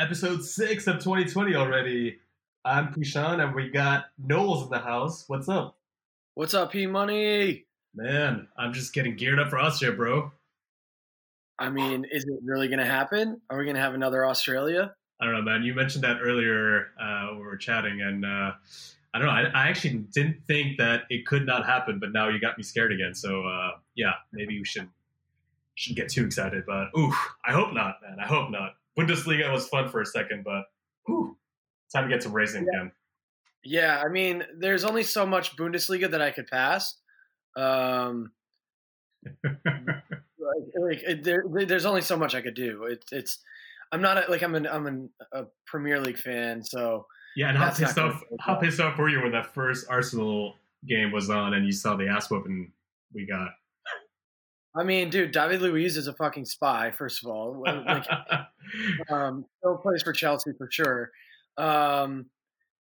episode six of 2020 already. I'm Kushan, and we got Knowles in the house. What's up? What's up, P Money? Man, I'm just getting geared up for Austria, bro. I mean, is it really going to happen? Are we going to have another Australia? I don't know, man. You mentioned that earlier uh, when we were chatting, and uh, I don't know. I, I, actually didn't think that it could not happen, but now you got me scared again. So uh, yeah, maybe we shouldn't shouldn't get too excited. But ooh, I hope not, man. I hope not. Bundesliga was fun for a second, but ooh, time to get some racing yeah. again. Yeah, I mean, there's only so much Bundesliga that I could pass. Um, like, like there, there's only so much I could do. It's it's I'm not a, like I'm an I'm an, a Premier League fan, so yeah. And how pissed off how pissed off were you when that first Arsenal game was on and you saw the ass whooping we got? I mean, dude, David Luiz is a fucking spy. First of all, like, um, still plays for Chelsea for sure. Um,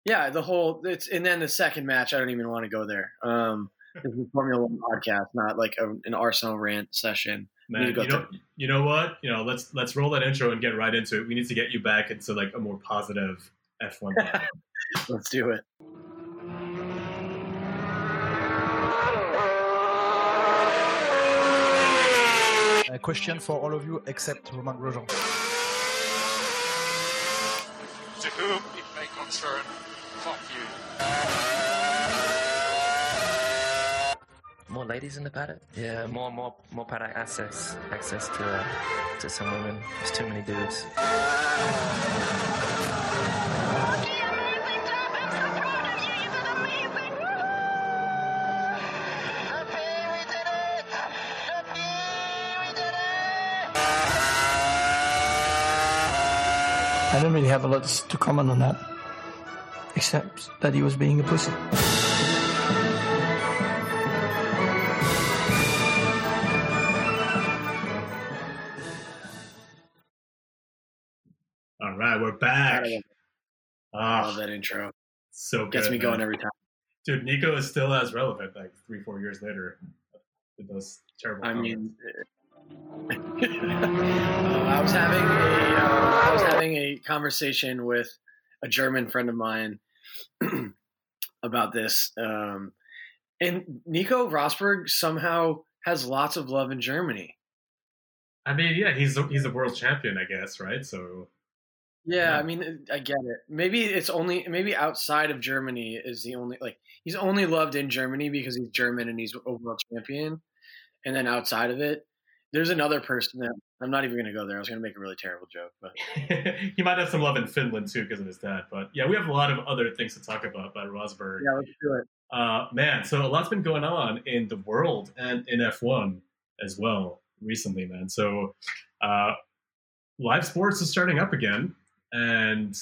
yeah, the whole it's and then the second match, I don't even want to go there. Um, this is a Formula One podcast, not like a, an Arsenal rant session. Man, you know, you know what? You know, let's let's roll that intro and get right into it. We need to get you back into like a more positive F1. let's do it. A question for all of you except Romain Grosjean. To whom it may concern, fuck you. More ladies in the paddock? Yeah, more more more paddock access access to uh, to some women. There's too many dudes. I don't really have a lot to comment on that, except that he was being a pussy. All right, we're back. I ah, love that intro. So good, gets me man. going every time. Dude, Nico is still as relevant like three, four years later. With those terrible. I comments. mean, uh, I was having a uh, I was having a conversation with a German friend of mine about this, um, and Nico Rosberg somehow has lots of love in Germany. I mean, yeah, he's he's a world champion, I guess, right? So. Yeah, yeah, I mean, I get it. Maybe it's only maybe outside of Germany is the only like he's only loved in Germany because he's German and he's a world champion, and then outside of it, there's another person that I'm not even going to go there. I was going to make a really terrible joke, but he might have some love in Finland too because of his dad. But yeah, we have a lot of other things to talk about about Rosberg. Yeah, let's do it. Uh, man, so a lot's been going on in the world and in F1 as well recently, man. So uh, live sports is starting up again, and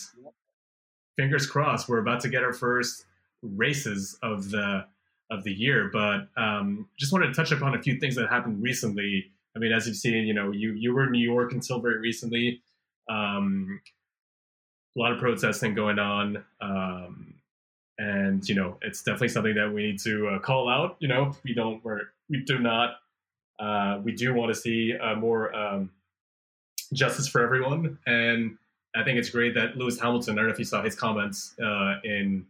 fingers crossed, we're about to get our first races of the of the year. But um, just wanted to touch upon a few things that happened recently. I mean, as you've seen, you know, you you were in New York until very recently. Um, a lot of protesting going on, um, and you know, it's definitely something that we need to uh, call out. You know, we don't, we're, we do not, uh, we do want to see uh, more um, justice for everyone, and I think it's great that Lewis Hamilton. I don't know if you saw his comments uh, in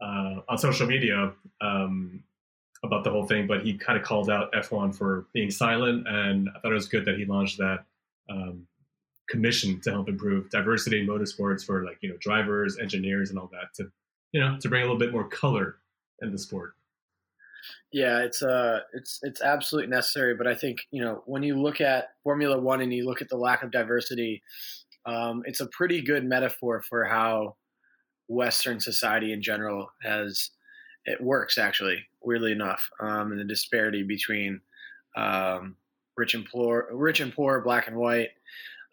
uh, on social media um, about the whole thing, but he kind of called out F1 for being silent, and I thought it was good that he launched that um, commission to help improve diversity in motorsports for like you know drivers, engineers, and all that to you know to bring a little bit more color in the sport. Yeah, it's uh, it's it's absolutely necessary. But I think you know when you look at Formula One and you look at the lack of diversity, um, it's a pretty good metaphor for how Western society in general has it works actually weirdly enough um, and the disparity between um, rich and poor rich and poor black and white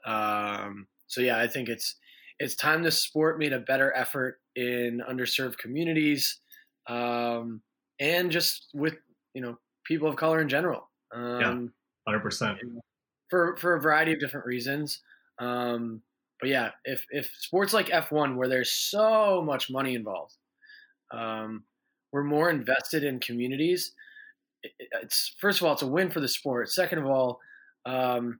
um, so yeah i think it's it's time the sport made a better effort in underserved communities um, and just with you know people of color in general yeah 100% Um, for for a variety of different reasons um, but yeah, if if sports like F1, where there's so much money involved, um, we're more invested in communities. It's first of all, it's a win for the sport. Second of all, um,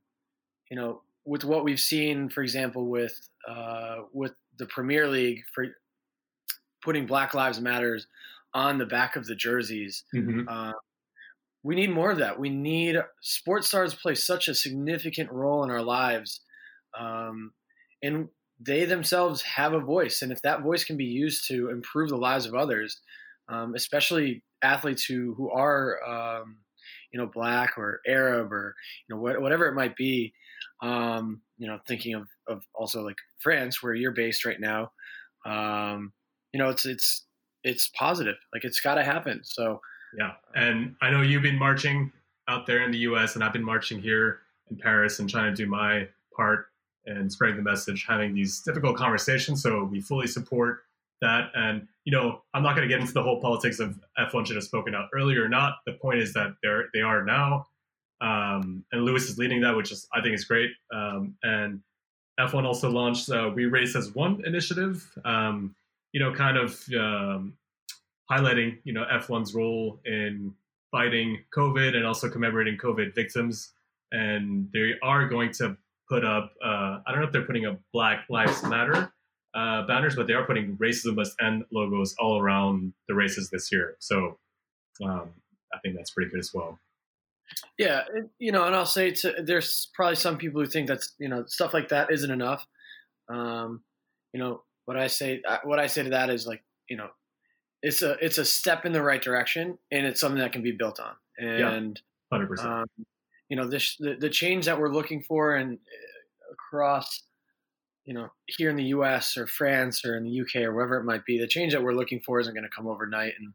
you know, with what we've seen, for example, with uh, with the Premier League for putting Black Lives Matters on the back of the jerseys. Mhm. Uh, we need more of that. We need sports stars play such a significant role in our lives, um, and they themselves have a voice. And if that voice can be used to improve the lives of others, um, especially athletes who who are um, you know black or Arab or you know what, whatever it might be, um, you know thinking of of also like France where you're based right now, um, you know it's it's it's positive. Like it's got to happen. So. Yeah, and I know you've been marching out there in the U.S. and I've been marching here in Paris and trying to do my part and spreading the message, having these difficult conversations. So we fully support that. And you know, I'm not going to get into the whole politics of F1 should have spoken out earlier or not. The point is that they're they are now, um, and Lewis is leading that, which is I think is great. Um, and F1 also launched uh, We Race as One initiative. Um, you know, kind of um, highlighting you know F1's role in fighting COVID and also commemorating COVID victims. And they are going to put up uh, I don't know if they're putting up Black Lives Matter uh, banners, but they are putting racism must end logos all around the races this year. So um, I think that's pretty good as well. Yeah, you know, and I'll say to there's probably some people who think that's you know stuff like that isn't enough. Um, you know, what I say uh, what I say to that is like you know, it's a it's a step in the right direction, and it's something that can be built on. And Hundred percent. um, you know, this the, the change that we're looking for and uh, across, you know, here in the U.S. or France or in the U.K. or wherever it might be, the change that we're looking for isn't going to come overnight. And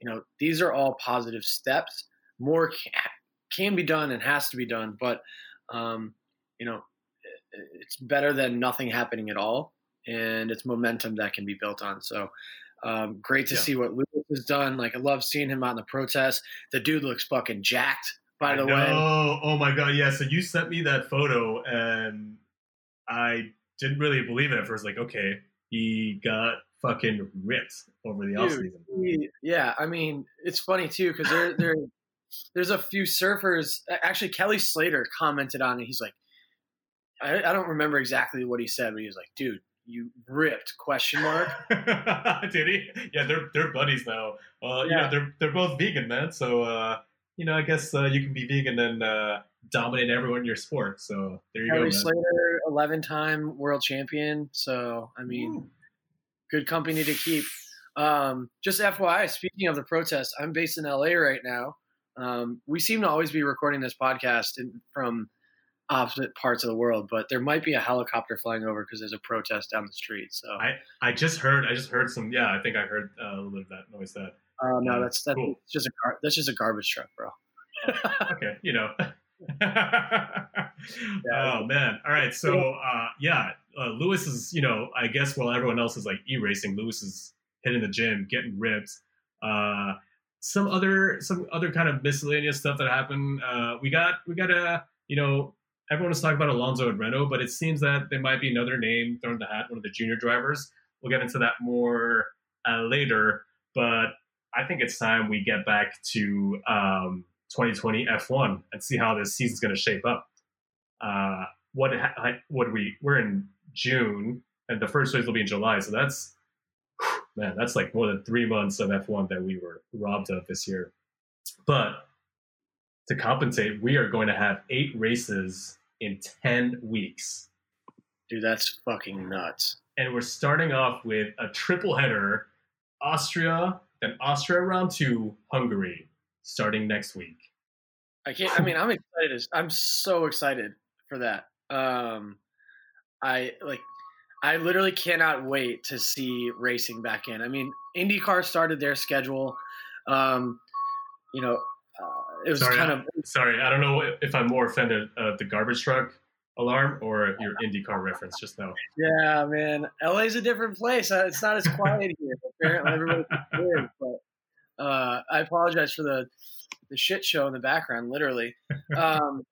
you know, these are all positive steps. More can, can be done and has to be done, but um, you know, it's better than nothing happening at all, and it's momentum that can be built on. So. Um, great to Yeah. see what Lewis has done. Like I love seeing him out in the protest. The dude looks fucking jacked. By the way, know. Oh my god, yeah. So you sent me that photo, and I didn't really believe it at first. Like, okay, he got fucking ripped over the offseason. He- Yeah, I mean, it's funny too because there, there, there's a few surfers. Actually, Kelly Slater commented on it. He's like, I, I don't remember exactly what he said, but he was like, "Dude, you ripped?" Question mark. Did he? Yeah, they're they're buddies now. Uh, You know, they're they're both vegan, man. So uh, you know, I guess uh, you can be vegan and uh, dominate everyone in your sport. So there you Kelly go, man. Slater, eleven-time world champion. So I mean, Ooh. good company to keep. Um, just FYI, speaking of the protest, I'm based in LA right now. Um, we seem to always be recording this podcast in, from opposite parts of the world, but there might be a helicopter flying over because there's a protest down the street. So, I I just heard I just heard some. Yeah, I think I heard uh, a little bit of that noise. That oh no, that's that's Cool. just a gar- that's just a garbage truck, bro. okay, you know. oh man! All right, so uh, yeah, uh, Lewis is you know I guess while everyone else is like e-racing, Lewis is hitting the gym, getting ripped. Uh, some other some other kind of miscellaneous stuff that happened. Uh, we got we got a you know everyone was talking about Alonso and Renault, but it seems that there might be another name thrown in the hat, one of the junior drivers. We'll get into that more uh, later, but I think it's time we get back to um, 2020 F1 and see how this season's going to shape up. Uh, what ha- what we we're in June and the first race will be in July, so that's man, that's like more than three months of F1 that we were robbed of this year. But to compensate, we are going to have eight races in 10 weeks. Dude, that's fucking nuts. And we're starting off with a triple header Austria, then Austria round two, Hungary, starting next week. I can't. I mean, I'm excited. as- I'm so excited for that. Um, I like. I literally cannot wait to see racing back in. I mean, IndyCar started their schedule. Um, you know, uh, it was Sorry, kind of Sorry, I don't know if I'm more offended at the garbage truck alarm or your IndyCar reference just now. yeah, man. LA's a different place. Uh, It's not as quiet here. Apparently, everybody's weird. But uh, I apologize for the the shit show in the background. Literally. Um,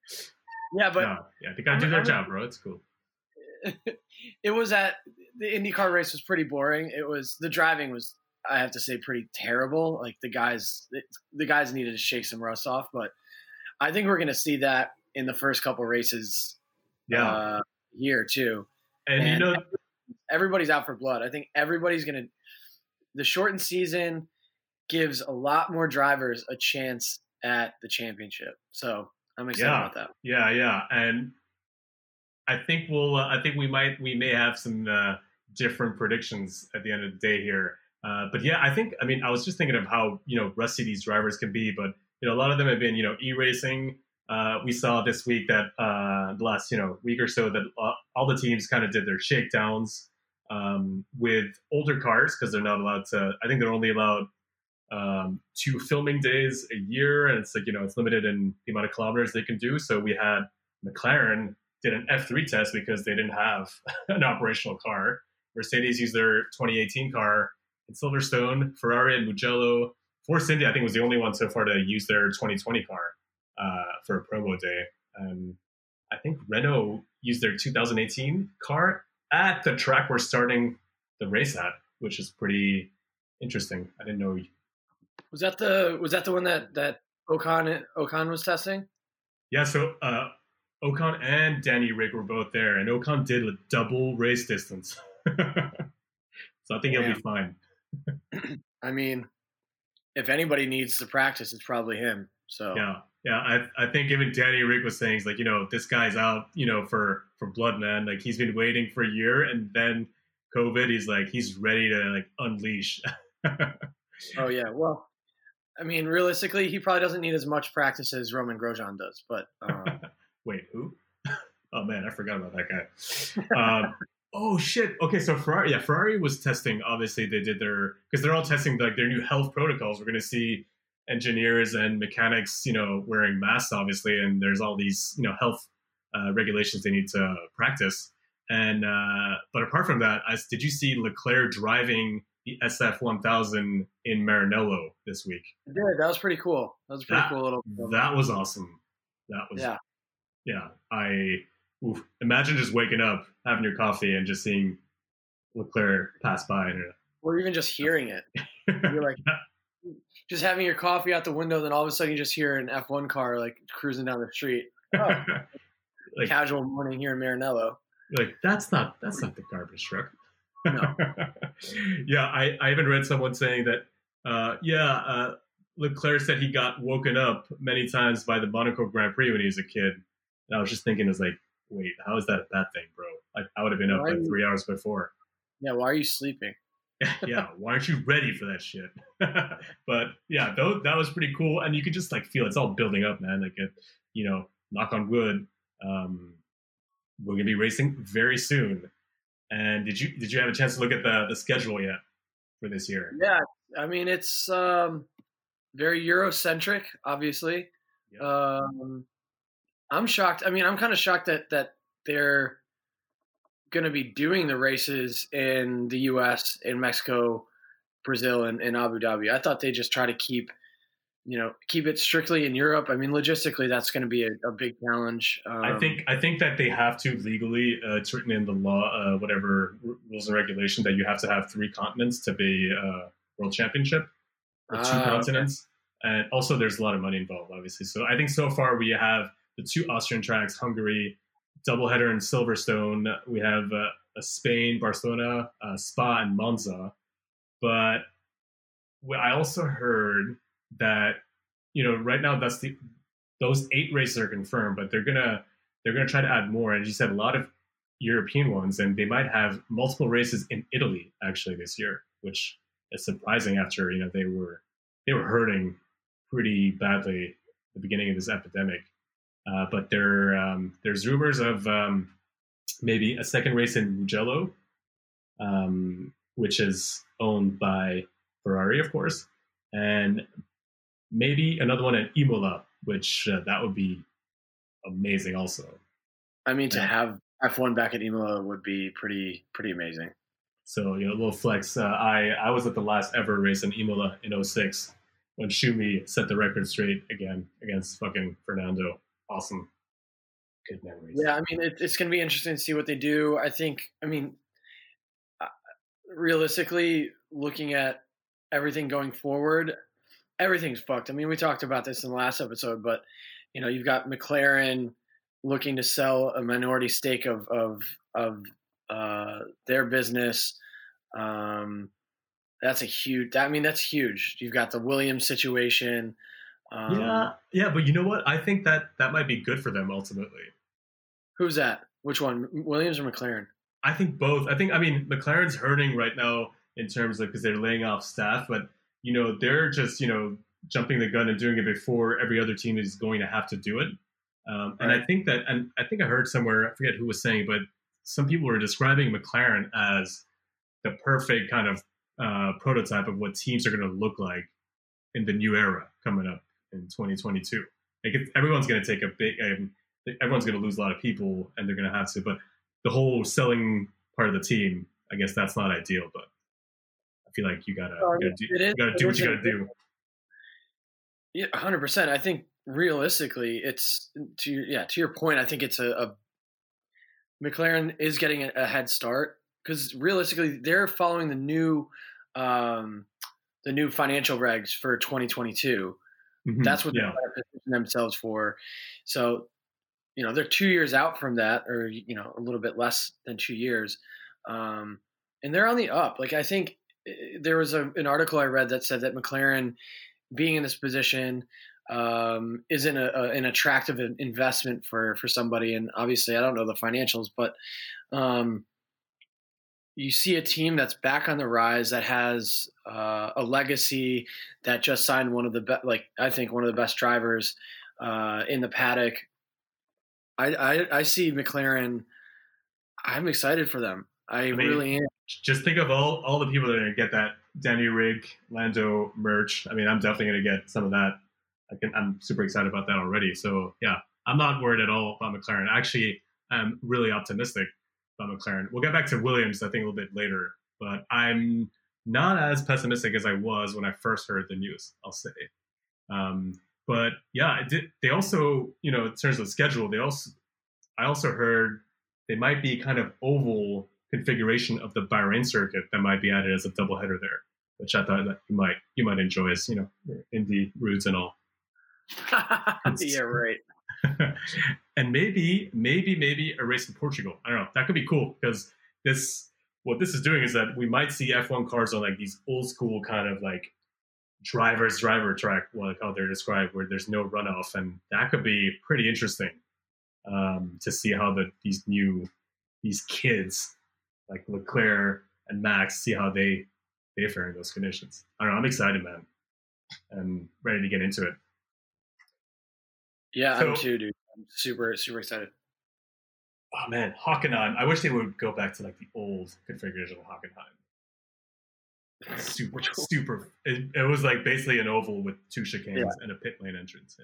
yeah, but no, yeah, they gotta do their job, bro. It's cool. it was at the IndyCar race was pretty boring. It was the driving was I have to say pretty terrible. Like the guys the guys needed to shake some rust off, but I think we're going to see that in the first couple races Yeah, uh, here too. and you know, everybody's out for blood. I think everybody's gonna. The shortened season gives a lot more drivers a chance at the championship. So I'm excited Yeah. about that. Yeah, yeah, and I think we'll. Uh, I think we might. We may have some uh, different predictions at the end of the day here. Uh, but yeah, I think. I mean, I was just thinking of how you know rusty these drivers can be, but you know, a lot of them have been you know e-racing. Uh, we saw this week that uh, the last you know week or so that uh, all the teams kind of did their shakedowns um, with older cars because they're not allowed to. I think they're only allowed um, two filming days a year, and it's like you know it's limited in the amount of kilometers they can do. So we had McLaren did an F3 test because they didn't have an operational car. Mercedes used their 2018 car in Silverstone. Ferrari and Mugello. Force India, I think, was the only one so far to use their 2020 car uh, for a promo day. And I think Renault used their 2018 car at the track we're starting the race at, which is pretty interesting. I didn't know. Was that the was that the one that that Ocon Ocon was testing? Yeah, so uh, Ocon and Danny Ric were both there, and Ocon did a double race distance. so I think he'll be fine. I mean, if anybody needs to practice, it's probably him. So Yeah, yeah. I, I think even Danny Ric was saying, he's like, you know, this guy's out, you know, for for blood, man. Like he's been waiting for a year, and then COVID, he's like, he's ready to like unleash. Oh yeah. Well, I mean, realistically, he probably doesn't need as much practice as Romain Grosjean does. But um, Wait, who? Oh man, I forgot about that guy. Um, oh shit. Okay, so Ferrari, yeah, Ferrari was testing. Obviously, they did their because they're all testing like their new health protocols. We're going to see engineers and mechanics, you know, wearing masks, obviously, and there's all these, you know, health uh, regulations they need to practice. And uh, but apart from that, I, did you see Leclerc driving the SF 1000 in Maranello this week? Did that was pretty cool. That was a pretty That- cool little. That was awesome. That was Yeah. yeah. I oof, imagine just waking up, having your coffee, and just seeing Leclerc pass by. And or even just hearing it. You're like just having your coffee out the window, then all of a sudden you just hear an F1 car like cruising down the street. Oh, Like- casual morning here in Maranello. You're like that's not that's not the garbage truck. No. yeah, I, I even read someone saying that uh, yeah, uh, Leclerc said he got woken up many times by the Monaco Grand Prix when he was a kid. And I was just thinking, is like, wait, how is that a bad thing, bro? Like I would have been up like Why- three hours before. Yeah, why are you sleeping? yeah, why aren't you ready for that shit? but yeah, though that was pretty cool, and you could just like feel it's all building up, man. Like it, you know, knock on wood, um, we're gonna be racing very soon. And did you did you have a chance to look at the the schedule yet for this year? Yeah, I mean it's um, very Eurocentric, obviously. Yeah. Um, I'm shocked. I mean, I'm kind of shocked that that they're going to be doing the races in the U.S., in Mexico, Brazil, and, and Abu Dhabi. I thought they just try to keep, you know, keep it strictly in Europe. I mean, logistically, that's going to be a, a big challenge. Um, I think I think that they have to legally. Uh, it's written in the law, uh, whatever rules and regulation, that you have to have three continents to be uh, world championship or two Ah, okay. continents. And also, there's a lot of money involved, obviously. So I think so far we have the two Austrian tracks, Hungary, doubleheader in Silverstone. We have uh, a Spain, Barcelona, uh, Spa, and Monza. But I also heard that you know right now that's the those eight races are confirmed, but they're gonna they're gonna try to add more. And you said a lot of European ones, and they might have multiple races in Italy actually this year, which is surprising after you know they were they were hurting pretty badly at the beginning of this epidemic. Uh, but there um, there's rumors of um, maybe a second race in Mugello, um, which is owned by Ferrari, of course, and maybe another one at Imola, which uh, that would be amazing also. I mean, to have F1 back at Imola would be pretty pretty amazing. So you know, a little flex. Uh, I I was at the last ever race in Imola in 06 when Schumi set the record straight again against fucking Fernando. Awesome, good memories. Yeah, I mean, it, it's going to be interesting to see what they do. I think, I mean, uh, realistically, looking at everything going forward, everything's fucked. I mean, we talked about this in the last episode, but you know, you've got McLaren looking to sell a minority stake of of of uh, their business. Um, that's a huge. I mean, that's huge. You've got the Williams situation. Um, yeah, yeah, but you know what? I think that that might be good for them ultimately. Who's that? Which one? Williams or McLaren? I think both. I think I mean McLaren's hurting right now in terms of because they're laying off staff, but you know they're just you know jumping the gun and doing it before every other team is going to have to do it. Um, and I think that, and I think I heard somewhere, I forget who was saying, but some people were describing McLaren as the perfect kind of uh, prototype of what teams are going to look like in the new era coming up in 2022. Like everyone's going to take a big, um, everyone's going to lose a lot of people, and they're going to have to. But the whole selling part of the team, I guess that's not ideal. But I feel like you gotta, Oh, you gotta do, is- you gotta do what you gotta do. Yeah, hundred percent. I think realistically, it's to your- yeah to your point. I think it's a, a McLaren is getting a, a head start because realistically, they're following the new um, the new financial regs for 2022. Mhm, That's what yeah. they're trying to position themselves for. So, you know, they're two years out from that, or you know, a little bit less than two years, um, and they're on the up. Like I think eh, there was a, an article I read that said that McLaren, being in this position, um, isn't a, a, an attractive investment for for somebody. And obviously, I don't know the financials, but um, you see a team that's back on the rise that has uh, a legacy that just signed one of the best, like I think one of the best drivers uh, in the paddock. I, I I see McLaren. I'm excited for them. I, mean, really am. just think of all all the people that are gonna get that Danny Ric Lando merch. I mean, I'm definitely gonna get some of that. I can, I'm super excited about that already. So yeah, I'm not worried at all about McLaren. Actually, I'm really optimistic about McLaren. We'll get back to Williams, I think, a little bit later, but I'm not as pessimistic as I was when I first heard the news. I'll say. Um, but yeah, it did, they also, you know, in terms of schedule, they also, I also heard they might be kind of oval configuration of the Bahrain circuit that might be added as a doubleheader there, which I thought that you might you might enjoy as you know Indy roots and all. yeah, right. and maybe maybe maybe a race in Portugal. I don't know. That could be cool because this what this is doing is that we might see F1 cars on like these old school kind of like driver's driver track, like how they're described, where there's no runoff, and that could be pretty interesting um, to see how the these new these kids like Leclerc and Max see how they they fare in those conditions. I don't know. I'm excited, man, and ready to get into it. Yeah, I'm too, dude. I'm super super excited. Oh man, Hockenheim. I wish they would go back to like the old configuration of Hockenheim. Super, super. It, it was like basically an oval with two chicanes Yeah. and a pit lane entrance.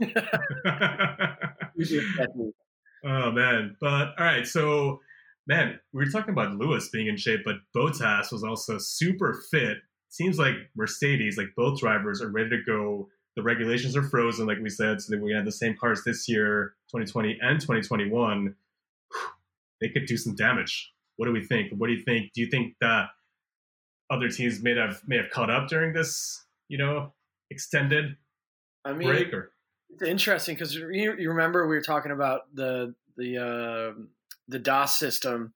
Yeah. oh man, but all right. So, man, we were talking about Lewis being in shape, but Bottas was also super fit. Seems like Mercedes, like both drivers, are ready to go. The regulations are frozen, like we said, so that we have the same cars this year, 2020 and 2021 they could do some damage. What do we think? What do you think? Do you think that other teams may have may have caught up during this, you know, extended I mean, break? Or It's interesting because you, you remember we were talking about the the uh, the DAS system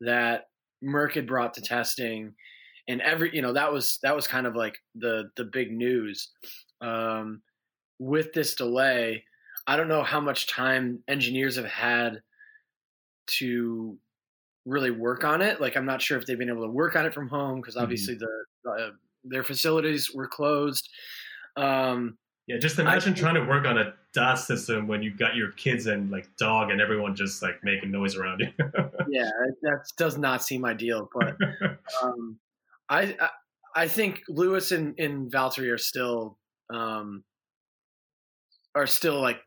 that Merc had brought to testing, and every you know that was that was kind of like the the big news. Um, with this delay, I don't know how much time engineers have had to really work on it. Like I'm not sure if they've been able to work on it from home because obviously the uh, their facilities were closed. Um, yeah, just imagine trying to work on a DAS system when you've got your kids and like dog and everyone just like making noise around you. yeah, that does not seem ideal. But um, I, I I think Lewis and, and Valtteri are still um, are still like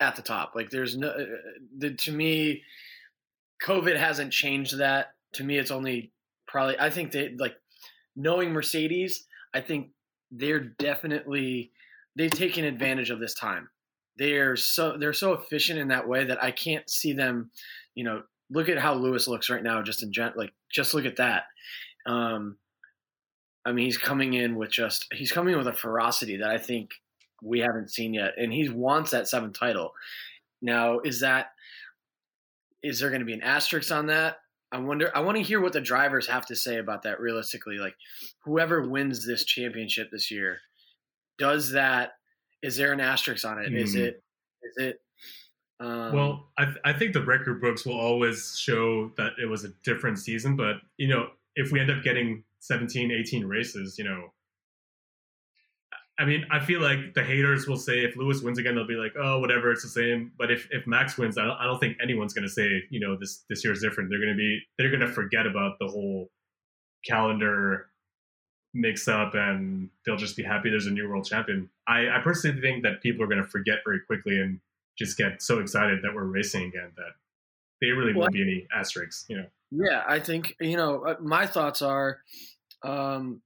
at the top. Like there's no uh, the, to me, COVID hasn't changed that. To me, it's only probably I think they like knowing Mercedes. I think they're definitely they've taken advantage of this time. They're so they're so efficient in that way that I can't see them. You know, look at how Lewis looks right now. Just in gen, like just look at that. Um, I mean, he's coming in with just he's coming in with a ferocity that I think we haven't seen yet, and he wants that seventh title. Now, is that is there going to be an asterisk on that? I wonder. I want to hear what the drivers have to say about that. Realistically, like whoever wins this championship this year, does that? Is there an asterisk on it? Is Hmm. it? Is it? Um, Well, I, th- I think the record books will always show that it was a different season, but you know, if we end up getting 17, 18 races, you know, I mean, I feel like the haters will say if Lewis wins again, they'll be like, oh, whatever, it's the same. But if, if Max wins, I don't, I don't think anyone's going to say, you know, this this year is different. They're going to be they're going to forget about the whole calendar mix up and they'll just be happy there's a new world champion. I, I personally think that people are going to forget very quickly and just get so excited that we're racing again that there really Well, won't be any asterisks, you know. Yeah, I think you know. uh, My thoughts are, um,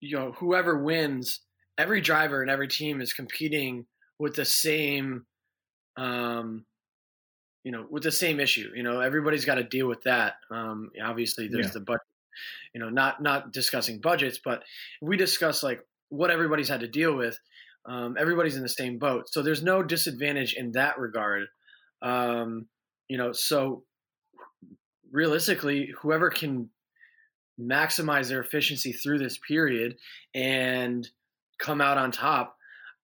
you know, whoever wins, every driver and every team is competing with the same, um, you know, with the same issue. You know, everybody's got to deal with that. Um, obviously, there's Yeah. the budget. You know, not not discussing budgets, but we discuss like what everybody's had to deal with. Um, everybody's in the same boat, so there's no disadvantage in that regard. Um, you know, so realistically, whoever can maximize their efficiency through this period and come out on top,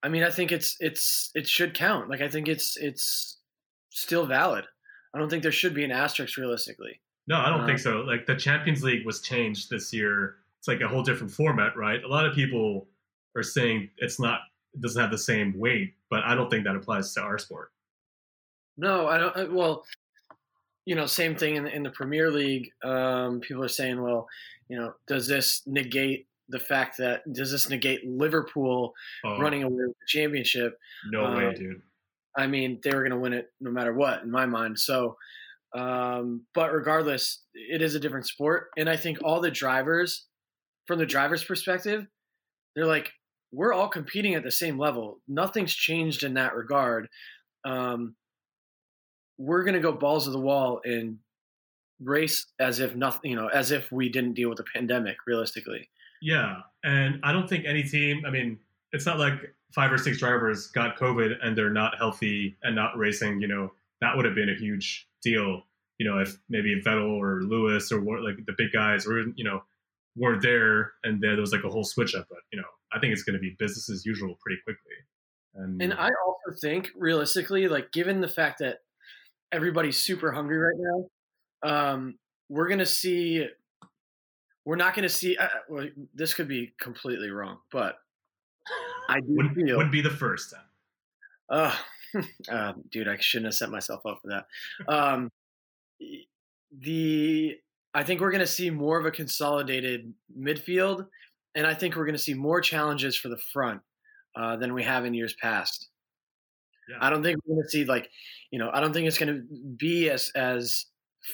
I mean, I think it's it's it should count. Like I think it's it's still valid. I don't think there should be an asterisk realistically. No, I don't Uh, think so. Like the Champions League was changed this year. It's like a whole different format, right? A lot of people are saying it's not it doesn't have the same weight, but I don't think that applies to our sport. No, I don't. Well, you know, same thing in, in the Premier League. Um, people are saying, well, you know, does this negate the fact that does this negate Liverpool Oh, running away with the championship? no uh, way, dude. I mean, they were going to win it no matter what, in my mind. So, um, but regardless, it is a different sport, and I think all the drivers, from the driver's perspective, they're like, we're all competing at the same level. Nothing's changed in that regard. Um, we're going to go balls to the wall and race as if nothing, you know, as if we didn't deal with the pandemic. Realistically, Yeah, and I don't think any team. I mean, it's not like five or six drivers got COVID and they're not healthy and not racing. You know, that would have been a huge deal. You know, if maybe Vettel or Lewis or what, like the big guys were, you know, weren't there and then there was like a whole switch up. But you know, I think it's going to be business as usual pretty quickly. And, And I also think, realistically, like given the fact that everybody's super hungry right now, um, we're gonna see. We're not gonna see. Uh, well, this could be completely wrong, but I do wouldn't, feel. wouldn't be the first time. Uh, uh, dude, I shouldn't have set myself up for that. Um, the I think we're going to see more of a consolidated midfield, and I think we're going to see more challenges for the front uh, than we have in years past. Yeah. I don't think we're going to see like, you know, I don't think it's going to be as as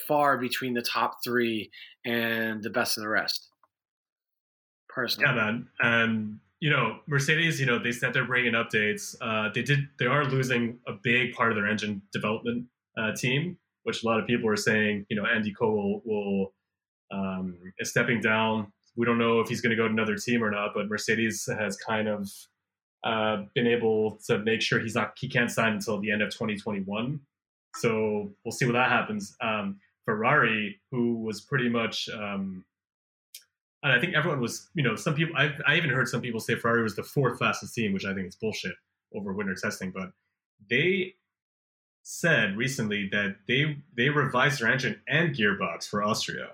far between the top three and the best of the rest. Personally, Yeah, man. And you know, Mercedes, you know, they said they're bringing updates. Uh, they did. They are losing a big part of their engine development uh, team, which a lot of people are saying. You know, Andy Cowell will, will um, is stepping down. We don't know if he's going to go to another team or not, but Mercedes has kind of uh, been able to make sure he's not he can't sign until the end of 2021. So we'll see what that happens. Um, Ferrari, who was pretty much um, and I think everyone was, you know, some people, I, I even heard some people say Ferrari was the fourth fastest team, which I think is bullshit over winter testing. But they said recently that they they revised their engine and gearbox for Austria,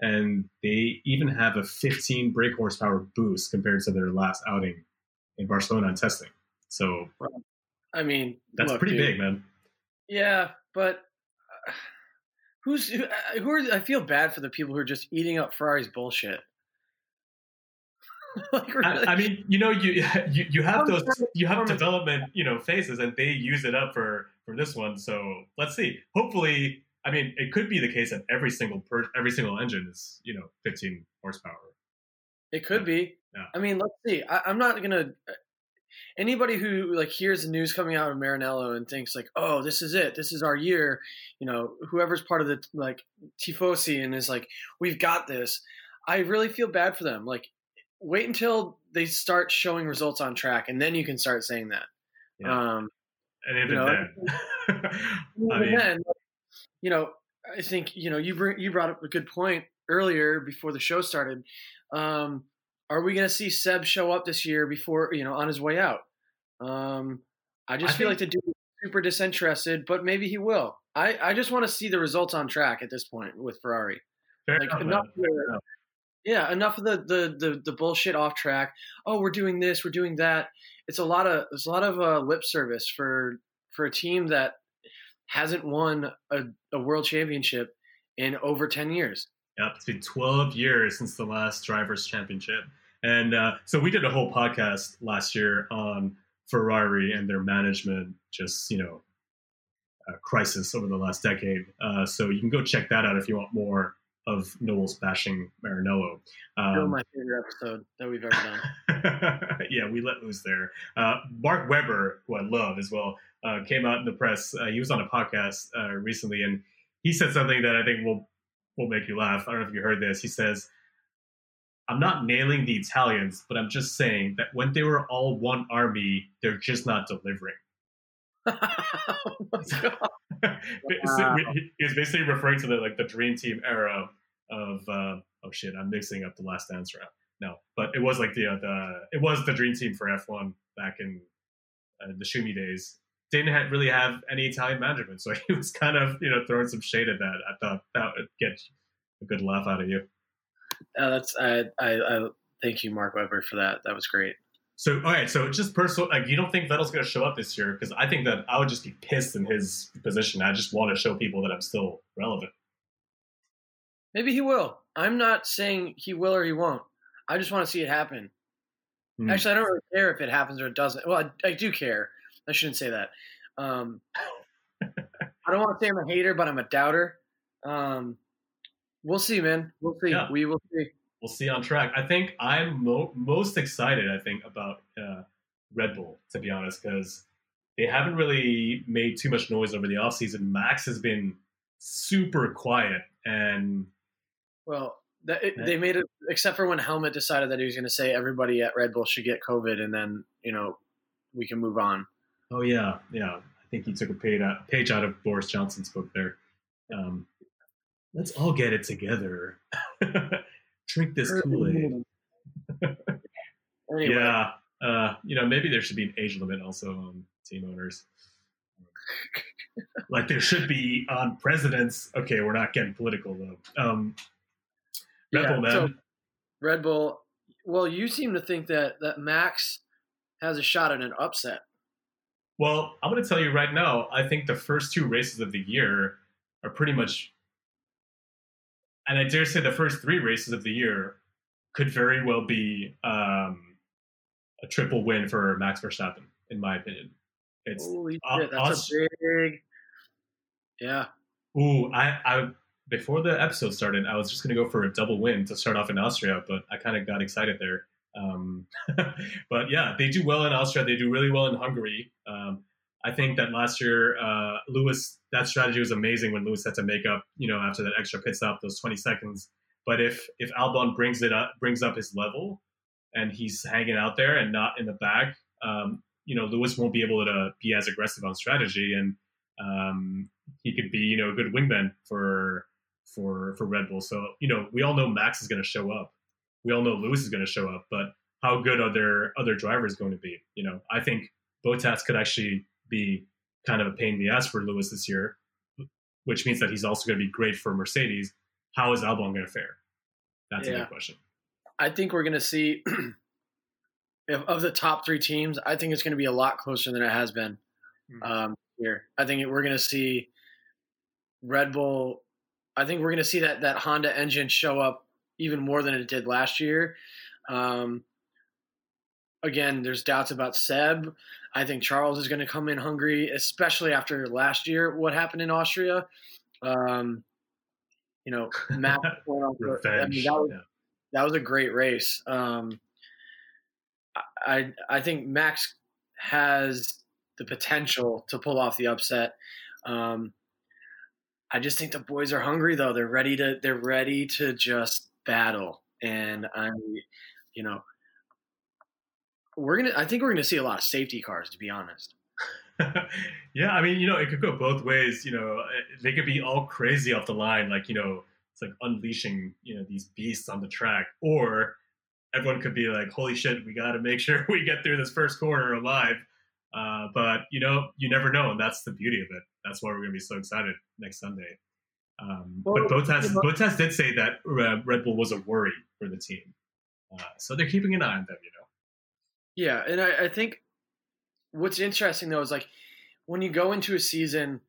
and they even have a 15 brake horsepower boost compared to their last outing in Barcelona on testing. So I mean, that's look, pretty dude, big, man. Yeah, but uh, who's who, uh, who are? I feel bad for the people who are just eating up Ferrari's bullshit. like, really? I, I mean, you know, you you, you have those, you have development, you know, phases, and they use it up for for this one. So let's see. Hopefully, I mean, it could be the case that every single per every single engine is, you know, 15 horsepower. It could be. Yeah. I mean, let's see. I, I'm not gonna. Anybody who like hears the news coming out of Maranello and thinks like, "Oh, this is it. This is our year," you know, whoever's part of the like tifosi and is like, "We've got this." I really feel bad for them. Like, wait until they start showing results on track, and then you can start saying that. Yeah. Um, And even You know, then, I mean, then, you know, I think you know you bring you brought up a good point earlier before the show started. Um, are we going to see Seb show up this year before you know on his way out? Um, I just I feel think- like the dude is super disinterested, but maybe he will. I, I just want to see the results on track at this point with Ferrari. Fair Like enough, enough, man. of the, yeah, enough of the, the the the bullshit off track. Oh, we're doing this, we're doing that. It's a lot of it's a lot of uh, lip service for for a team that hasn't won a, a world championship in over ten years. Yep, it's been 12 years since the last Drivers' Championship. And uh, so we did a whole podcast last year on Ferrari and their management, just, you know, uh, crisis over the last decade. Uh, so you can go check that out if you want more of Noel's bashing Maranello. Still Um, my favorite episode that we've ever done. yeah, we let loose there. Uh, Mark Webber, who I love as well, uh, came out in the press. Uh, he was on a podcast uh, recently, and he said something that I think will will make you laugh. I don't know if you heard this. He says, "I'm not nailing the Italians, but I'm just saying that when they were all one army, they're just not delivering." oh my god! So he- he basically referring to the like the dream team era of uh, oh shit, I'm mixing up the last dance round. No, but it was like the uh, the it was the dream team for F1 back in uh, the Schumi days. Didn't have, really have any Italian management, so he was kind of you know throwing some shade at that. I thought that would get a good laugh out of you. Uh, that's I, I I thank you, Mark Webber, for that. That was great. So all right, so just personal, like you don't think Vettel's going to show up this year? Because I think that I would just be pissed in his position. I just want to show people that I'm still relevant. Maybe he will. I'm not saying he will or he won't. I just want to see it happen. Hmm. Actually, I don't really care if it happens or it doesn't. Well, I, I do care. I shouldn't say that. Um, I don't want to say I'm a hater, but I'm a doubter. Um, we'll see, man. We'll see. Yeah. We will see. we'll see on track. I think I'm mo- most excited. I think about uh, Red Bull to be honest, because they haven't really made too much noise over the offseason. Max has been super quiet, and Well, that, it, they made it, except for when Helmut decided that he was going to say everybody at Red Bull should get COVID, and then you know we can move on. Oh yeah, yeah, I think he took a page out, page out of Boris Johnson's book there. Um, let's all get it together. Drink this Kool Aid. Anyway, Yeah, uh, you know, maybe there should be an age limit also on team owners. like there should be on presidents. Okay, we're not getting political though. Um, Red Yeah, Bull, man. so- Red Bull. Well, you seem to think that that Max has a shot at an upset. Well, I'm going to tell you right now. I think the first two races of the year are pretty much, and I dare say the first three races of the year could very well be um, a triple win for Max Verstappen, in my opinion. It's Holy shit, that's us- a big. Yeah, Ooh, I, I before the episode started, I was just gonna go for a double win to start off in Austria, but I kind of got excited there. Um, but yeah, they do well in Austria. They do really well in Hungary. Um, I think that last year, uh, Lewis, that strategy was amazing when Lewis had to make up, you know, after that extra pit stop, those 20 seconds. But if if Albon brings it up, brings up his level, and he's hanging out there and not in the back, um, you know, Lewis won't be able to be as aggressive on strategy, and um, he could be, you know, a good wingman for for for Red Bull. So you know, we all know Max is going to show up. We all know Lewis is going to show up, but how good are their other drivers going to be? You know, I think Bottas could actually be kind of a pain in the ass for Lewis this year, which means that he's also going to be great for Mercedes. How is Albon going to fare? That's a good question. I think we're going to see if, of the top three teams. I think it's going to be a lot closer than it has been Hmm. um, here. I think we're going to see Red Bull. I think we're going to see that that Honda engine show up even more than it did last year. Um, again, there's doubts about Seb. I think Charles is going to come in hungry, especially after last year. What happened in Austria? Um, you know, Matt. going off the- I mean, that was, yeah. that was a great race. Um, I I think Max has the potential to pull off the upset. Um, I just think the boys are hungry though. They're ready to they're ready to just battle, and I, you know, we're gonna. I think we're gonna see a lot of safety cars. To be honest, yeah, I mean, you know, it could go both ways. You know, they could be all crazy off the line, like you know, it's like unleashing you know these beasts on the track, or everyone could be like, "Holy shit, we got to make sure we get through this first corner alive." Uh, but you know, you never know, and that's the beauty of it. That's why we're gonna be so excited next Sunday. Um, Well, but Bottas, Bottas did say that uh, Red Bull was a worry for the team, uh, so they're keeping an eye on them. You know. Yeah, and I, I think what's interesting though is like when you go into a season,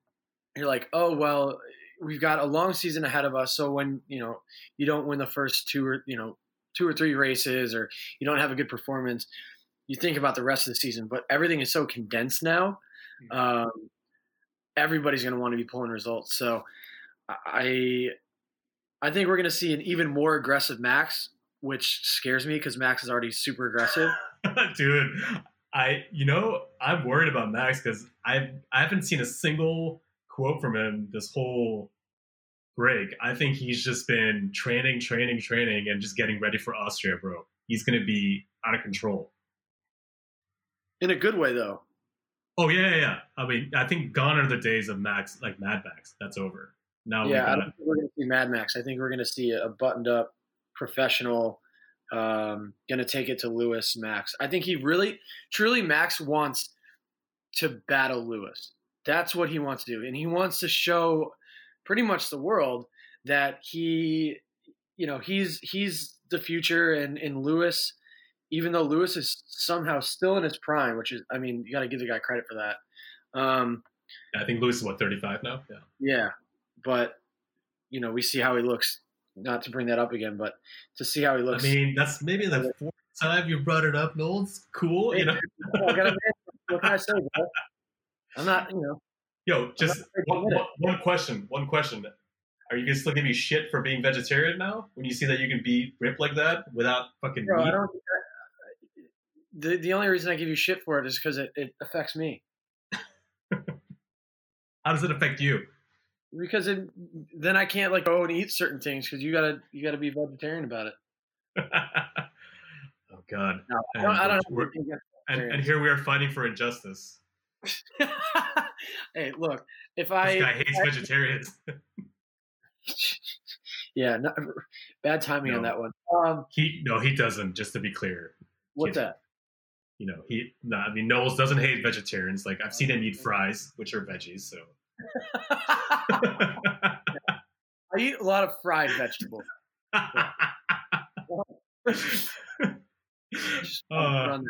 you're like, oh well, we've got a long season ahead of us. So when you know you don't win the first two or you know two or three races, or you don't have a good performance, you think about the rest of the season. But everything is so condensed now. Um, everybody's going to want to be pulling results. So I, I think we're going to see an even more aggressive Max, which scares me because Max is already super aggressive. dude i you know i'm worried about max because i i haven't seen a single quote from him this whole break. I think he's just been training training training and just getting ready for austria bro. He's gonna be out of control. In a good way, though. oh yeah yeah yeah. I mean i think gone are the days of max like mad max. That's over now we yeah, I don't think we're going to see Mad Max. I think we're going to see a buttoned up, professional, um, going to take it to Lewis Max. I think he really, truly, Max wants to battle Lewis. That's what he wants to do. And he wants to show pretty much the world that he, you know, he's, he's the future and, and Lewis, even though Lewis is somehow still in his prime, which is, I mean, you got to give the guy credit for that. Um, i think lewis is what 35 now yeah yeah, but you know, we see how he looks. Not to bring that up again, but to see how he looks. i mean that's maybe the fourth time you brought it up noel it's cool you know I what can I say, bro? I'm not, you know. Yo, just not afraid to one, one, question. One question. Are you gonna still give me shit for being vegetarian now? When you see that you can be ripped like that without fucking Bro, I meat? don't. The the only reason I give you shit for it is because it, it affects me. How does it affect you? Because it, then I can't like go and eat certain things because you gotta you gotta be vegetarian about it. oh God. No, I don't. I don't have We're- anything against And, and here we are fighting for injustice. hey, look, if I This I guy hates vegetarians. yeah, not, bad timing on that one. Um, he no, he doesn't. Just to be clear, what's that? you know, he. No, I mean, Knowles doesn't hate vegetarians. Like I've seen him eat fries, which are veggies. So. I eat a lot of fried vegetables. Uh, trying to put on,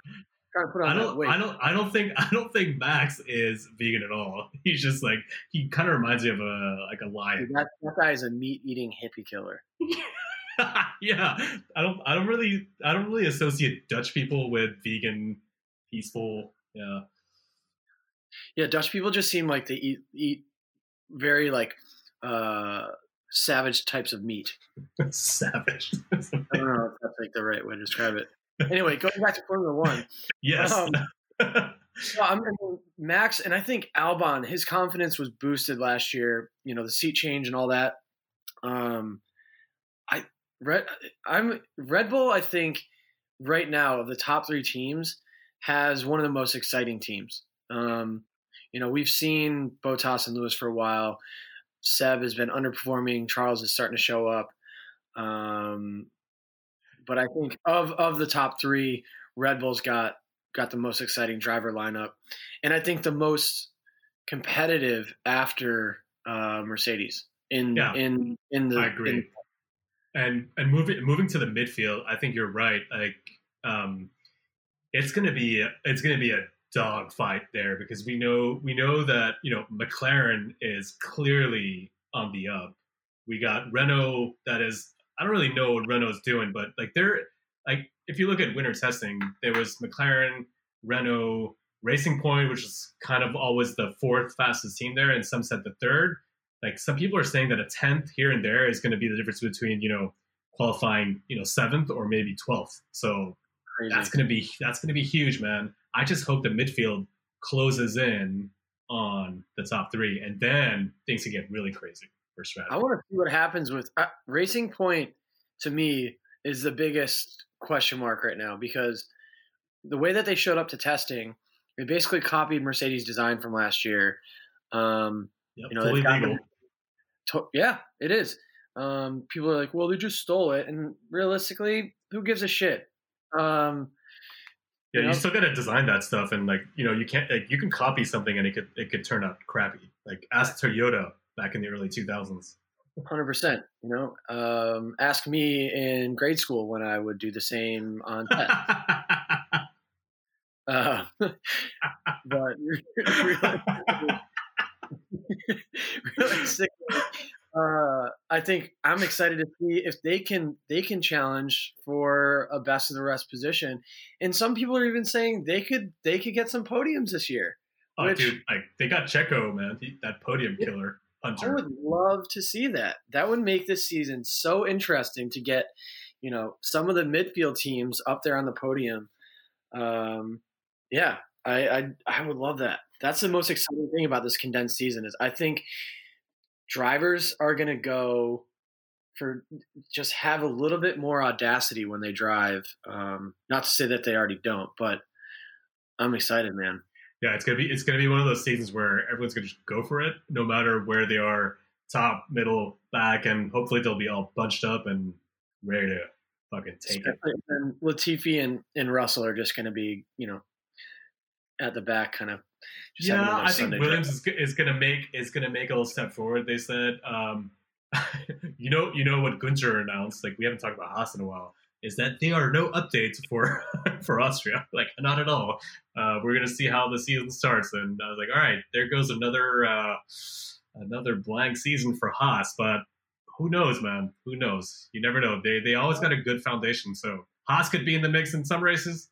trying to put on I don't. I don't. I don't think. I don't think Max is vegan at all. He's just like he kind of reminds me of a like a Dude, lion. that, that guy is a meat eating hippie killer. yeah, I don't. I don't really. I don't really associate Dutch people with vegan, peaceful. Yeah, Yeah, Dutch people just seem like they eat eat very like uh savage types of meat. savage. I don't know if that's like the right way to describe it. Anyway, going back to Formula One, yes. Um, well, I'm, mean, Max and I think Albon, his confidence was boosted last year. You know, the seat change and all that. Um, I Red, I'm Red Bull. I think right now of the top three teams has one of the most exciting teams. Um, you know, we've seen Bottas and Lewis for a while. Seb has been underperforming. Charles is starting to show up. Um, but I think of of the top three, Red Bull's got got the most exciting driver lineup, and I think the most competitive after uh, Mercedes in Yeah. in in the I agree. in- and and moving moving to the midfield, I think you're right. Like, um, it's gonna be a, it's gonna be a dog fight there because we know we know that you know McLaren is clearly on the up. We got Renault that is I don't really know what Renault's doing, but like they're like if you look at winter testing, there was McLaren, Renault, Racing Point, which is kind of always the fourth fastest team there, and some said the third like some people are saying that a tenth here and there is going to be the difference between you know qualifying you know seventh or maybe twelfth. So crazy. that's going to be that's going to be huge, man. I just hope the midfield closes in on the top three, and then things can get really crazy for Strad. I want to see what happens with uh, Racing Point. To me, is the biggest question mark right now because the way that they showed up to testing They basically copied Mercedes' design from last year. Um, Yep, you know, fully legal. to- yeah, it is. Um, people are like, well, they just stole it, and realistically, who gives a shit? Um, Yeah, you you still gotta design that stuff, and like you know, you can't like you can copy something and it could it could turn out crappy. Like ask Toyota back in the early two thousands. Hundred percent. You know, um, ask me in grade school when I would do the same on test. uh, but realistically, uh, I think I'm excited to see if they can they can challenge for a best of the rest position. And some people are even saying they could they could get some podiums this year. oh, Which- dude, like they got Checo, man, he, that podium killer I would love to see that. That would make this season so interesting to get, you know, some of the midfield teams up there on the podium. Um, yeah, I, I I would love that. That's the most exciting thing about this condensed season is I think drivers are going to go for just have a little bit more audacity when they drive. Um, not to say that they already don't, but I'm excited, man. Yeah, it's gonna be it's gonna be one of those seasons where everyone's gonna just go for it, no matter where they are, top, middle, back, and hopefully they'll be all bunched up and ready to fucking take it. And Latifi and, and Russell are just going to be, you know, at the back, kind of. Just Yeah, I think Sunday Williams is, is gonna make is gonna make a little step forward. They said, um, you know, you know what Guenther announced. Like we haven't talked about Haas in a while. Is that there are no updates for for Austria? Like not at all. Uh, we're gonna see how the season starts, and I was like, all right, there goes another uh, another blank season for Haas. But who knows, man? Who knows? You never know. They they always got a good foundation. So Haas could be in the mix in some races,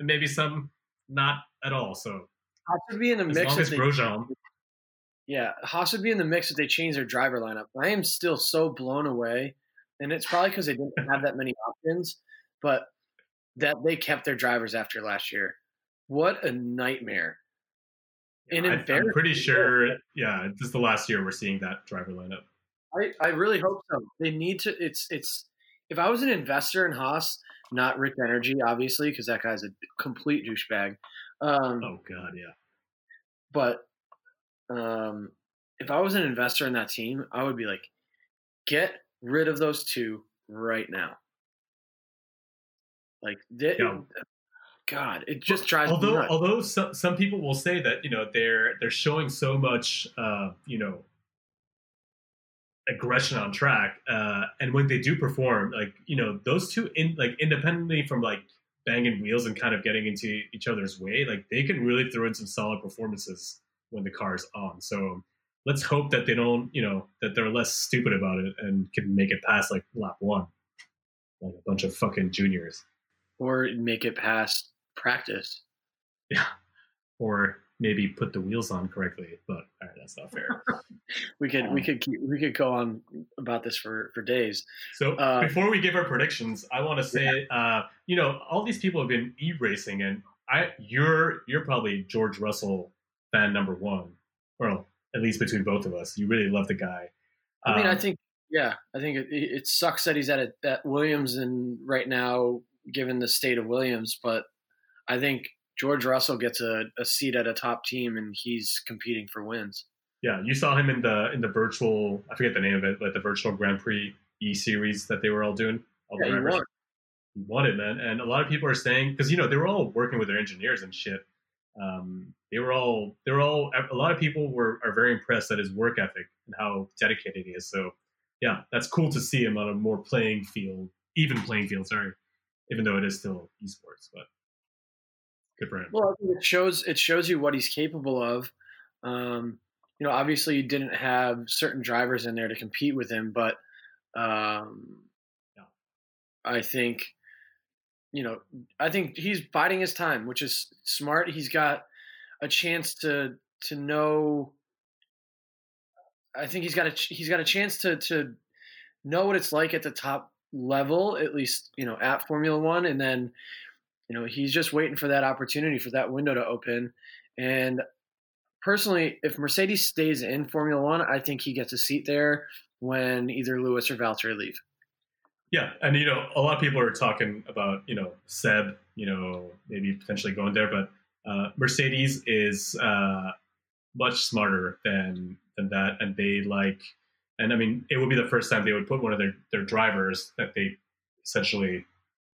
and maybe some not at all. So Haas would be in the as mix. long as they, Grosjean yeah, Haas would be in the mix if they change their driver lineup. I am still so blown away, and it's probably because they didn't have that many options, but that they kept their drivers after last year. What a nightmare! And I, I'm pretty sure, yeah, this is the last year we're seeing that driver lineup. I, I really hope so. They need to. It's it's. If I was an investor in Haas, not Rich Energy, obviously, because that guy's a complete douchebag. Um, Oh god, yeah. But um, if I was an investor in that team, I would be like, get rid of those two right now. Like, they, Yeah. God, it just drives me although nuts. although some, some people will say that you know they're they're showing so much uh, you know aggression on track, uh, and when they do perform, like you know those two in like independently from like banging wheels and kind of getting into each other's way, like they can really throw in some solid performances when the car's on. So let's hope that they don't you know that they're less stupid about it and can make it past like lap one, like a bunch of fucking juniors. or make it past practice. Yeah. Or maybe put the wheels on correctly, but all right, that's not fair. We could we could keep, we could go on about this for for days. so Uh, before we give our predictions, I want to say, uh, you know, all these people have been e-racing, and I, you're you're probably George Russell fan number one, or at least between both of us. You really love the guy. I mean, I Um, think yeah, I think it, it sucks that he's at a, at Williams and right now, given the state of Williams, but I think George Russell gets a, a seat at a top team and he's competing for wins. Yeah, you saw him in the in the virtual. I forget the name of it, but the virtual Grand Prix E series that they were all doing. All Yeah, he won. He won it, man. And a lot of people are saying because you know they were all working with their engineers and shit. Um, they were all they were all a lot of people were are very impressed at his work ethic and how dedicated he is. So yeah, that's cool to see him on a more playing field, even playing field. Sorry, even though it is still esports, but good for him. Well, it shows it shows you what he's capable of. Um, you know, obviously, you didn't have certain drivers in there to compete with him, but um, Yeah. I think, you know, I think he's biding his time, which is smart. He's got a chance to to know. I think he's got a he's got a chance to to know what it's like at the top level, at least you know at Formula One, and then you know he's just waiting for that opportunity for that window to open. And personally, if Mercedes stays in Formula One, I think he gets a seat there when either Lewis or Valtteri leave. Yeah, and you know, a lot of people are talking about you know Seb, you know, maybe potentially going there, but Uh, Mercedes is uh, much smarter than than that, and they like, and I mean, it would be the first time they would put one of their their drivers that they essentially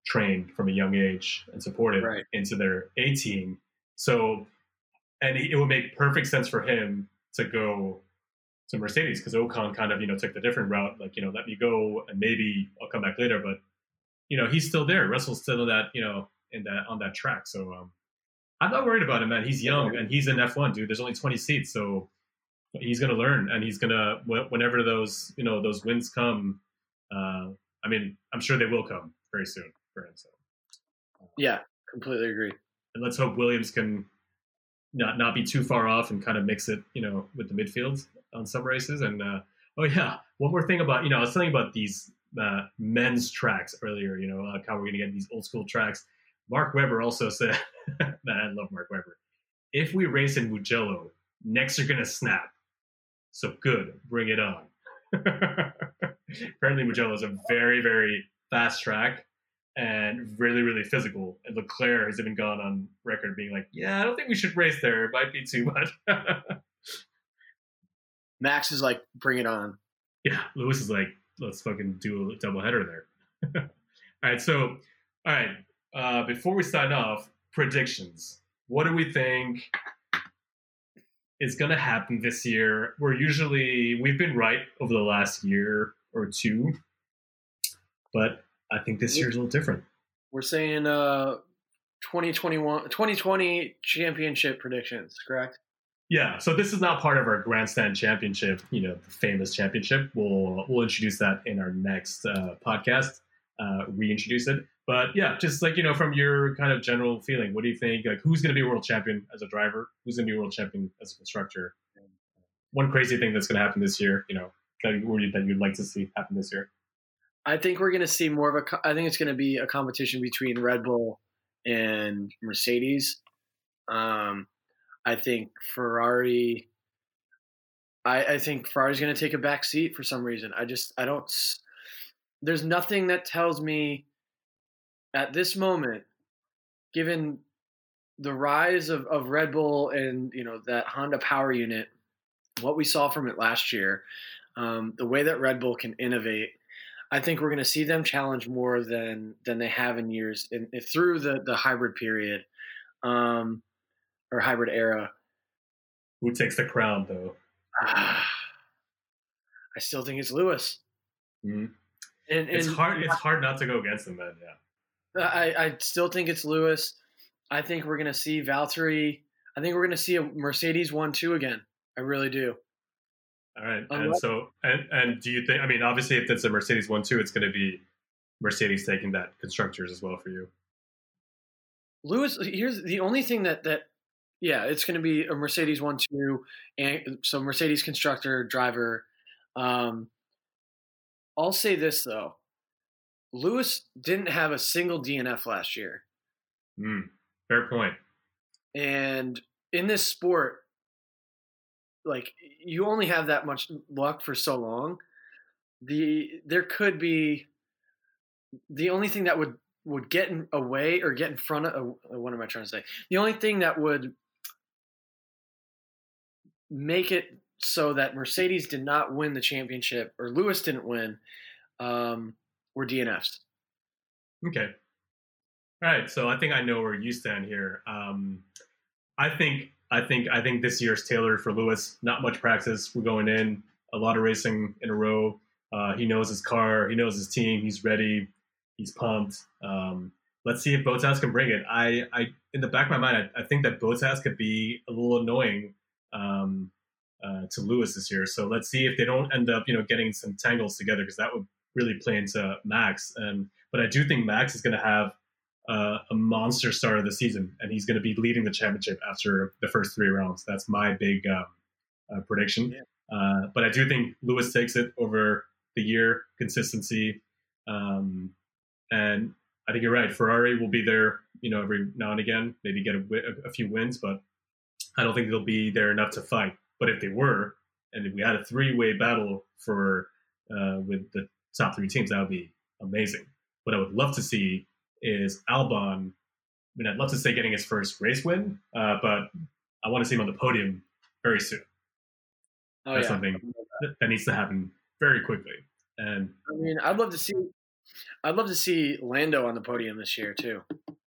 trained from a young age and supported Right. into their A team. So, and it would make perfect sense for him to go to Mercedes because Ocon kind of you know took the different route, like you know let me go and maybe I'll come back later, but you know he's still there. Russell's still in that you know in that on that track, so um, I'm not worried about him, man. He's young and he's in F1, dude. There's only 20 seats, so he's gonna learn and he's gonna whenever those you know those wins come. Uh, I mean, I'm sure they will come very soon for him. So Yeah, completely agree. and let's hope Williams can not not be too far off and kind of mix it, you know, with the midfield on some races. And uh, oh yeah, one more thing about you know I was telling you about these uh, men's tracks earlier. You know, like how we're gonna get these old school tracks. Mark Webber also said, man, I love Mark Webber. If we race in Mugello, necks are gonna snap. So good, bring it on. Apparently, Mugello is a very very fast track and really, really physical. And Leclerc has even gone on record being like, "Yeah, I don't think we should race there. It might be too much." Max is like, bring it on. yeah, Lewis is like, "Let's fucking do a double header there." all right, so all right, uh, before we sign off, predictions. What do we think is going to happen this year? We're usually we've been right over the last year or two, but I think this year's a little different. We're saying uh 2021 2020 championship predictions, correct? Yeah, so this is not part of our grandstand championship, you know, the famous championship. We'll we'll introduce that in our next uh, podcast, uh, reintroduce it. But yeah, just like you know, from your kind of general feeling, what do you think? Like, who's going to be world champion as a driver? Who's going to be world champion as a constructor? One crazy thing that's going to happen this year, you know, that, that you'd like to see happen this year. I think we're going to see more of a. I think it's going to be a competition between Red Bull and Mercedes. Um, I think Ferrari. I, I think Ferrari's going to take a back seat for some reason. I just I don't. There's nothing that tells me at this moment, given the rise of, of Red Bull and you know that Honda Power Unit, what we saw from it last year, um, the way that Red Bull can innovate. I think we're going to see them challenge more than than they have in years in, through the the hybrid period, um, or hybrid era. Who takes the crown, though? Ah, I still think it's Lewis. Mhm. And, It's hard. It's hard not to go against him, man. Yeah. I, I still think it's Lewis. I think we're going to see Valtteri. I think we're going to see a Mercedes one two again. I really do. All right. And Unless- so, and, and do you think, I mean, obviously, if it's a Mercedes 1 2, it's going to be Mercedes taking that constructors as well for you. Lewis, here's the only thing that that yeah, it's going to be a Mercedes one two, and so Mercedes constructor driver. Um, I'll say this though, Lewis didn't have a single DNF last year, Mm, fair point. and in this sport, like you only have that much luck for so long. The there could be the only thing that would would get in away or get in front of uh, what am I trying to say? The only thing that would make it so that Mercedes did not win the championship or Lewis didn't win um, were DNFs. Okay. All right. So I think I know where you stand here. Um, I think, I think, I think this year's tailored for Lewis. Not much practice. We're going in a lot of racing in a row. Uh, he knows his car. He knows his team. He's ready. He's pumped. Um, let's see if Bottas can bring it. I, I, in the back of my mind, I, I think that Bottas could be a little annoying um, uh, to Lewis this year. So let's see if they don't end up, you know, getting some tangles together because that would really play into Max. And but I do think Max is going to have uh, a monster start of the season, and he's going to be leading the championship after the first three rounds. That's my big um, uh, prediction. Yeah. Uh, but I do think Lewis takes it over the year consistency, um, and I think you're right. Ferrari will be there, you know, every now and again, maybe get a, a, a few wins, but I don't think they'll be there enough to fight. But if they were, and if we had a three-way battle for uh, with the top three teams, that would be amazing. What I would love to see is Albon I mean, I'd love to say getting his first race win, uh, but I want to see him on the podium very soon. Oh That's yeah. something that, needs to happen very quickly. And I mean, I'd love to see. I'd love to see Lando on the podium this year too.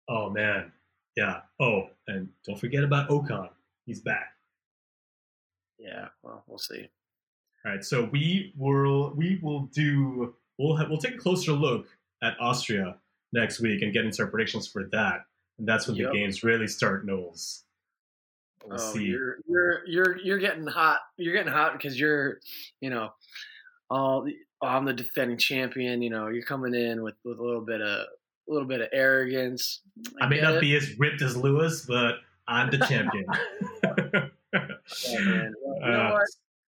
oh man, yeah. Oh, and don't forget about Ocon. He's back. Yeah. Well, we'll see. All right, so we will we will do we'll ha- we'll take a closer look at Austria next week and get into our predictions for that. And that's when Yep. the games really start, Knowles. We'll oh, see. you're you're you're you're getting hot. You're getting hot because you're, you know, all the, I'm the defending champion. You know, you're coming in with with a little bit of a little bit of arrogance. I may not it. be as ripped as Lewis, but I'm the champion. Yeah, man. Well, you know Uh?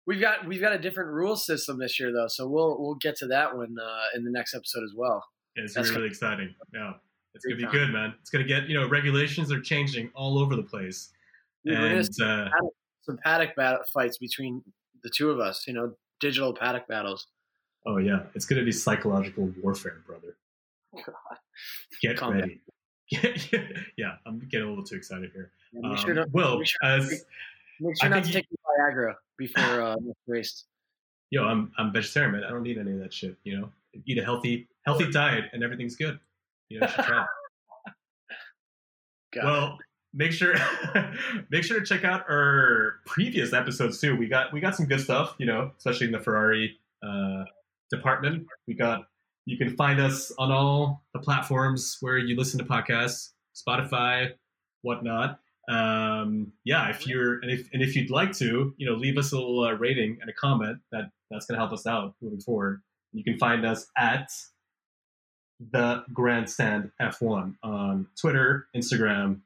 We've got we've got a different rule system this year though, so we'll we'll get to that one uh, in the next episode as well. It's That's really, exciting. Yeah, it's gonna be time. good, man. It's gonna get you know regulations are changing all over the place, Dude, and uh, some paddock bat- fights between the two of us. You know, digital paddock battles. oh yeah, it's gonna be psychological warfare, brother. God. Get Calm ready. yeah, I'm getting a little too excited here. Yeah, make Um, sure Will, make sure, as make sure not to you- take Viagra before uh, race. yo, I'm I'm vegetarian, man. I don't need any of that shit. You know, eat a healthy healthy diet, and everything's good. You know, you should try. it. Well, make sure make sure to check out our previous episodes too. We got we got some good stuff. You know, especially in the Ferrari uh, department. We got you can find us on all the platforms where you listen to podcasts, Spotify, whatnot. Um, yeah, if you're and if and if you'd like to, you know, leave us a little uh, rating and a comment. That that's going to help us out moving forward. You can find us at the Grandstand F1 on Twitter, Instagram,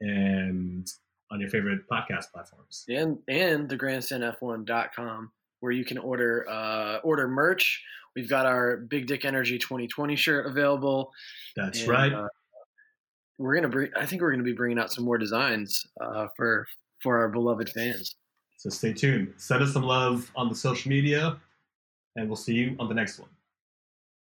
and on your favorite podcast platforms. and and the grandstandf1.com where you can order uh, order merch. We've got our Big Dick Energy 2020 shirt available. That's and, right. uh, we're gonna bring. I think we're gonna be bringing out some more designs uh, for for our beloved fans. So stay tuned. Send us some love on the social media, and we'll see you on the next one.